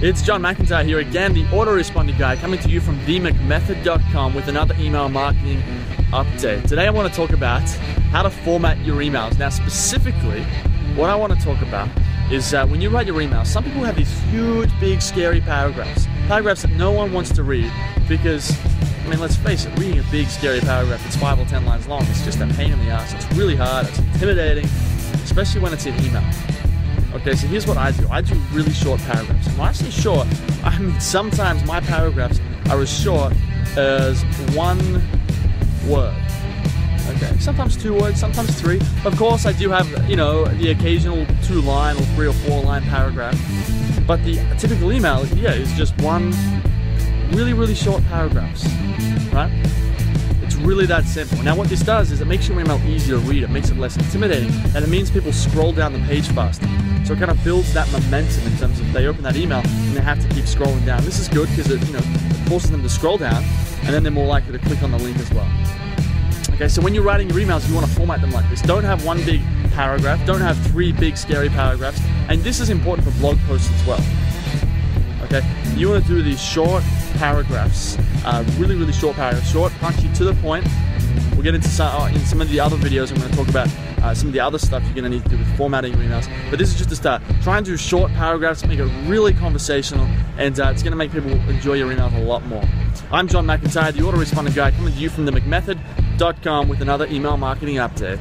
It's John McIntyre here again, the autoresponder guy, coming to you from themcmethod.com with another email marketing update. Today I want to talk about how to format your emails. Now, specifically, what I want to talk about is uh, when you write your emails, some people have these huge, big, scary paragraphs. Paragraphs that no one wants to read because, I mean, let's face it, reading a big, scary paragraph that's five or ten lines long is just a pain in the ass. It's really hard, it's intimidating, especially when it's in email. Okay, so here's what I do. I do really short paragraphs. I say short, I mean sometimes my paragraphs are as short as one word. Okay, sometimes two words, sometimes three. Of course, I do have, you know, the occasional two line or three or four line paragraph. But the typical email, yeah, is just one really, really short paragraphs, right? It's really that simple. Now, what this does is it makes your email easier to read, it makes it less intimidating, and it means people scroll down the page faster. So it kind of builds that momentum in terms of they open that email and they have to keep scrolling down. This is good because it, you know, forces them to scroll down, and then they're more likely to click on the link as well. Okay, so when you're writing your emails, you want to format them like this. Don't have one big paragraph, don't have three big scary paragraphs, and this is important for blog posts as well. Okay, you want to do these short paragraphs, uh, really, really short paragraphs, short, punchy, to the point. We'll get into some, uh, in some of the other videos. I'm going to talk about uh, some of the other stuff you're going to need to do with formatting your emails. But this is just a start. Try and do short paragraphs, make it really conversational, and uh, it's going to make people enjoy your emails a lot more. I'm John McIntyre, the autoresponder guy, coming to you from the McMethod.com with another email marketing update.